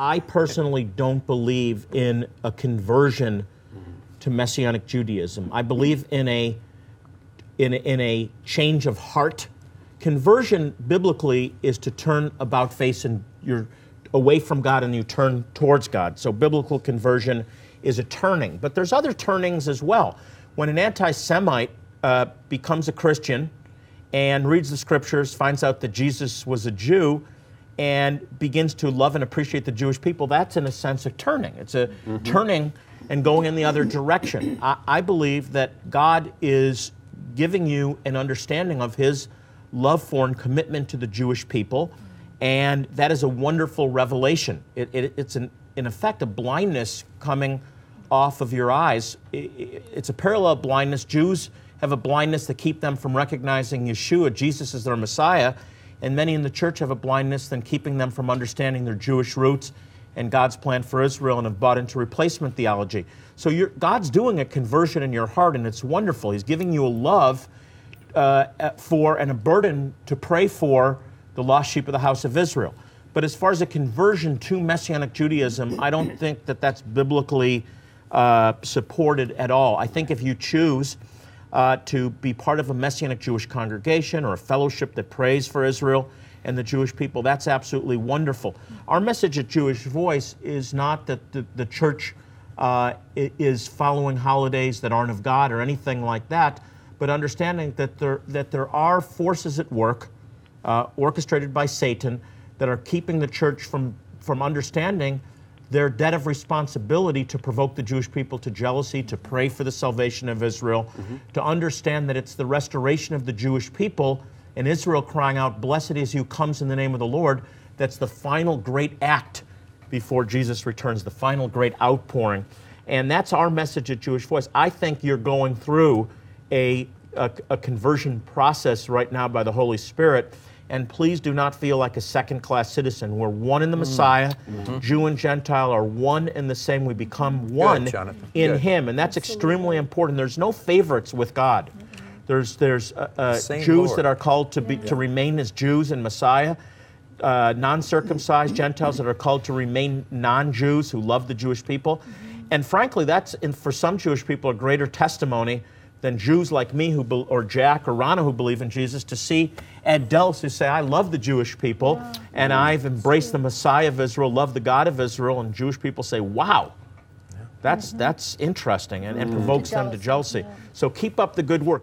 I personally don't believe in a conversion to Messianic Judaism. I believe in a in a, in a change of heart. Conversion biblically is to turn about face and you're away from God and you turn towards God. So biblical conversion is a turning, but there's other turnings as well. When an anti-Semite uh, becomes a Christian and reads the scriptures, finds out that Jesus was a Jew, and begins to love and appreciate the Jewish people, that's in a sense a turning. It's a mm-hmm. turning and going in the other direction. I, I believe that God is giving you an understanding of His love for and commitment to the Jewish people, and that is a wonderful revelation. It, it, it's an, in effect a blindness coming off of your eyes. I- I- It's a parallel blindness. Jews have a blindness that keep them from recognizing Yeshua, Jesus as their Messiah, and many in the church have a blindness than keeping them from understanding their Jewish roots and God's plan for Israel and have bought into replacement theology. So God's doing a conversion in your heart, and it's wonderful. He's giving you a love uh, for and a burden to pray for the lost sheep of the house of Israel. But as far as a conversion to Messianic Judaism, I don't think that that's biblically uh, supported at all. I think if you choose uh, to be part of a Messianic Jewish congregation or a fellowship that prays for Israel and the Jewish people, that's absolutely wonderful. Our message at Jewish Voice is not that the, the church uh, is following holidays that aren't of God or anything like that, but understanding that there, that there are forces at work uh, orchestrated by Satan that are keeping the church from, from understanding their debt of responsibility to provoke the Jewish people to jealousy, to pray for the salvation of Israel, mm-hmm. to understand that it's the restoration of the Jewish people and Israel crying out, Blessed is you comes in the name of the Lord, that's the final great act before Jesus returns, the final great outpouring. And that's our message at Jewish Voice. I think you're going through a, a, a conversion process right now by the Holy Spirit. And please do not feel like a second class citizen. We're one in the Messiah. Jew and Gentile are one and the same. We become one Jonathan. in Good. Him. And that's extremely important. There's no favorites with God. There's, there's uh, uh, Same Jews Lord. that are called to, be, to remain as Jews in Messiah uh, non circumcised Gentiles that are called to remain non Jews who love the Jewish people. And frankly, that's in, for some Jewish people a greater testimony than Jews like me who be, or Jack or Rana who believe in Jesus to see adults who say, I love the Jewish people and I've embraced the Messiah of Israel, love the God of Israel, and Jewish people say, wow. That's, mm-hmm. that's interesting and, and mm-hmm. provokes them to jealousy. So keep up the good work.